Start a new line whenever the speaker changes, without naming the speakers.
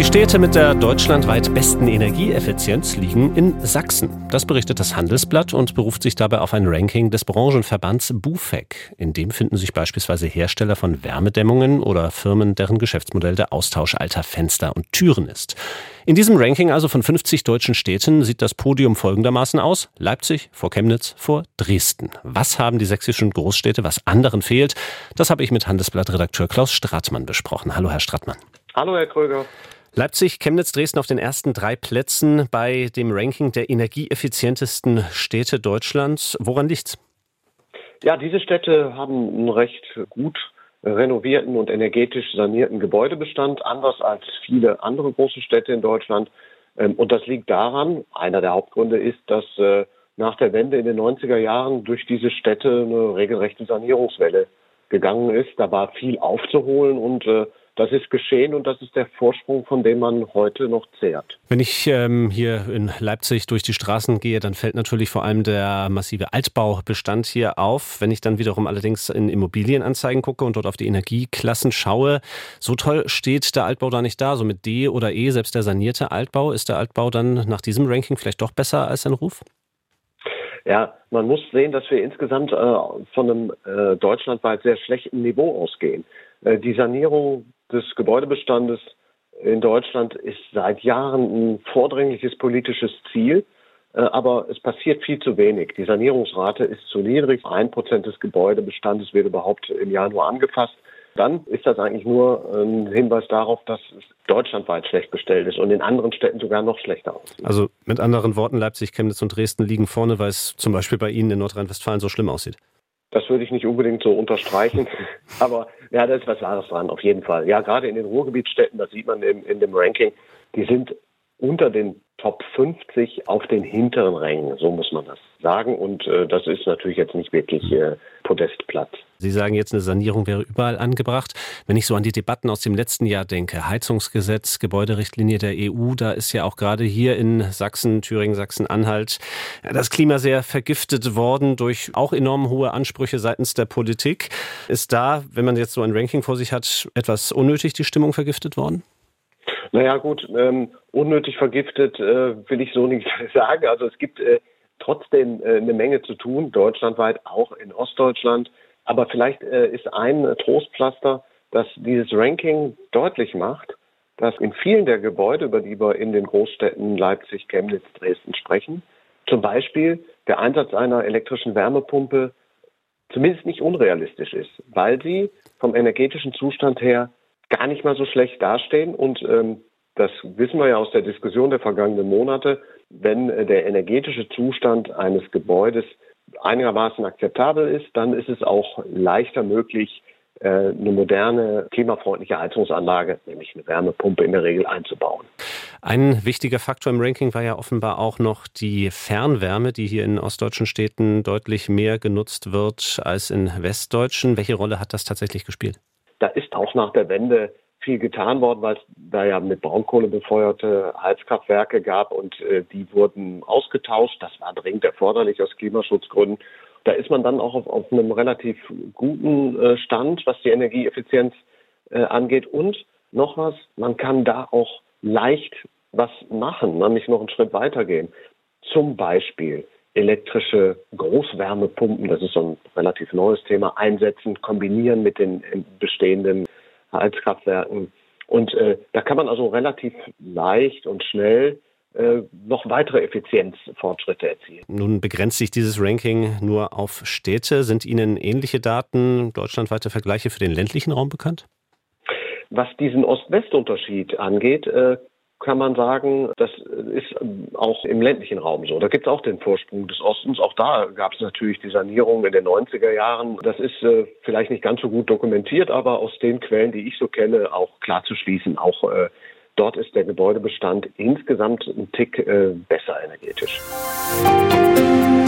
Die Städte mit der deutschlandweit besten Energieeffizienz liegen in Sachsen. Das berichtet das Handelsblatt und beruft sich dabei auf ein Ranking des Branchenverbands BUFEC. In dem finden sich beispielsweise Hersteller von Wärmedämmungen oder Firmen, deren Geschäftsmodell der Austausch alter Fenster und Türen ist. In diesem Ranking also von 50 deutschen Städten sieht das Podium folgendermaßen aus. Leipzig vor Chemnitz vor Dresden. Was haben die sächsischen Großstädte, was anderen fehlt? Das habe ich mit Handelsblatt-Redakteur Klaus Stratmann besprochen. Hallo, Herr Stratmann.
Hallo, Herr Kröger.
Leipzig, Chemnitz, Dresden auf den ersten drei Plätzen bei dem Ranking der energieeffizientesten Städte Deutschlands. Woran liegt's?
Ja, diese Städte haben einen recht gut renovierten und energetisch sanierten Gebäudebestand, anders als viele andere große Städte in Deutschland. Ähm, und das liegt daran, einer der Hauptgründe ist, dass äh, nach der Wende in den 90er Jahren durch diese Städte eine regelrechte Sanierungswelle gegangen ist. Da war viel aufzuholen und äh, das ist geschehen und das ist der Vorsprung, von dem man heute noch zehrt.
Wenn ich ähm, hier in Leipzig durch die Straßen gehe, dann fällt natürlich vor allem der massive Altbaubestand hier auf. Wenn ich dann wiederum allerdings in Immobilienanzeigen gucke und dort auf die Energieklassen schaue, so toll steht der Altbau da nicht da. So mit D oder E, selbst der sanierte Altbau, ist der Altbau dann nach diesem Ranking vielleicht doch besser als sein Ruf?
Ja, man muss sehen, dass wir insgesamt äh, von einem äh, deutschlandweit sehr schlechten Niveau ausgehen. Äh, die Sanierung des Gebäudebestandes in Deutschland ist seit Jahren ein vordringliches politisches Ziel. Äh, aber es passiert viel zu wenig. Die Sanierungsrate ist zu niedrig. Ein Prozent des Gebäudebestandes wird überhaupt im Jahr nur angefasst. Dann ist das eigentlich nur ein Hinweis darauf, dass es deutschlandweit schlecht bestellt ist und in anderen Städten sogar noch schlechter aussieht.
Also mit anderen Worten, Leipzig, Chemnitz und Dresden liegen vorne, weil es zum Beispiel bei Ihnen in Nordrhein-Westfalen so schlimm aussieht.
Das würde ich nicht unbedingt so unterstreichen. Aber ja, da ist was Wahres dran, auf jeden Fall. Ja, gerade in den Ruhrgebietsstädten, das sieht man in, in dem Ranking, die sind unter den Top 50 auf den hinteren Rängen, so muss man das sagen. Und äh, das ist natürlich jetzt nicht wirklich äh, Podestplatz.
Sie sagen jetzt, eine Sanierung wäre überall angebracht. Wenn ich so an die Debatten aus dem letzten Jahr denke, Heizungsgesetz, Gebäuderichtlinie der EU, da ist ja auch gerade hier in Sachsen, Thüringen, Sachsen-Anhalt das Klima sehr vergiftet worden durch auch enorm hohe Ansprüche seitens der Politik. Ist da, wenn man jetzt so ein Ranking vor sich hat, etwas unnötig die Stimmung vergiftet worden?
Naja gut, ähm, unnötig vergiftet äh, will ich so nicht sagen. Also es gibt äh, trotzdem äh, eine Menge zu tun, deutschlandweit, auch in Ostdeutschland. Aber vielleicht äh, ist ein Trostpflaster, dass dieses Ranking deutlich macht, dass in vielen der Gebäude, über die wir in den Großstädten Leipzig, Chemnitz, Dresden sprechen, zum Beispiel der Einsatz einer elektrischen Wärmepumpe zumindest nicht unrealistisch ist, weil sie vom energetischen Zustand her gar nicht mal so schlecht dastehen. Und ähm, das wissen wir ja aus der Diskussion der vergangenen Monate. Wenn äh, der energetische Zustand eines Gebäudes einigermaßen akzeptabel ist, dann ist es auch leichter möglich, äh, eine moderne, klimafreundliche Heizungsanlage, nämlich eine Wärmepumpe in der Regel einzubauen.
Ein wichtiger Faktor im Ranking war ja offenbar auch noch die Fernwärme, die hier in ostdeutschen Städten deutlich mehr genutzt wird als in westdeutschen. Welche Rolle hat das tatsächlich gespielt?
Da ist auch nach der Wende viel getan worden, weil es da ja mit Braunkohle befeuerte Heizkraftwerke gab und äh, die wurden ausgetauscht. Das war dringend erforderlich aus Klimaschutzgründen. Da ist man dann auch auf, auf einem relativ guten äh, Stand, was die Energieeffizienz äh, angeht. Und noch was, man kann da auch leicht was machen, nämlich noch einen Schritt weitergehen. Zum Beispiel elektrische Großwärmepumpen, das ist so ein relativ neues Thema, einsetzen, kombinieren mit den bestehenden Heizkraftwerken. Und äh, da kann man also relativ leicht und schnell äh, noch weitere Effizienzfortschritte erzielen.
Nun begrenzt sich dieses Ranking nur auf Städte. Sind Ihnen ähnliche Daten, deutschlandweite Vergleiche für den ländlichen Raum bekannt?
Was diesen Ost-West-Unterschied angeht, äh, kann man sagen, das ist auch im ländlichen Raum so. Da gibt es auch den Vorsprung des Ostens. Auch da gab es natürlich die Sanierung in den 90er Jahren. Das ist äh, vielleicht nicht ganz so gut dokumentiert, aber aus den Quellen, die ich so kenne, auch klar zu schließen. Auch äh, dort ist der Gebäudebestand insgesamt ein Tick äh, besser energetisch. Musik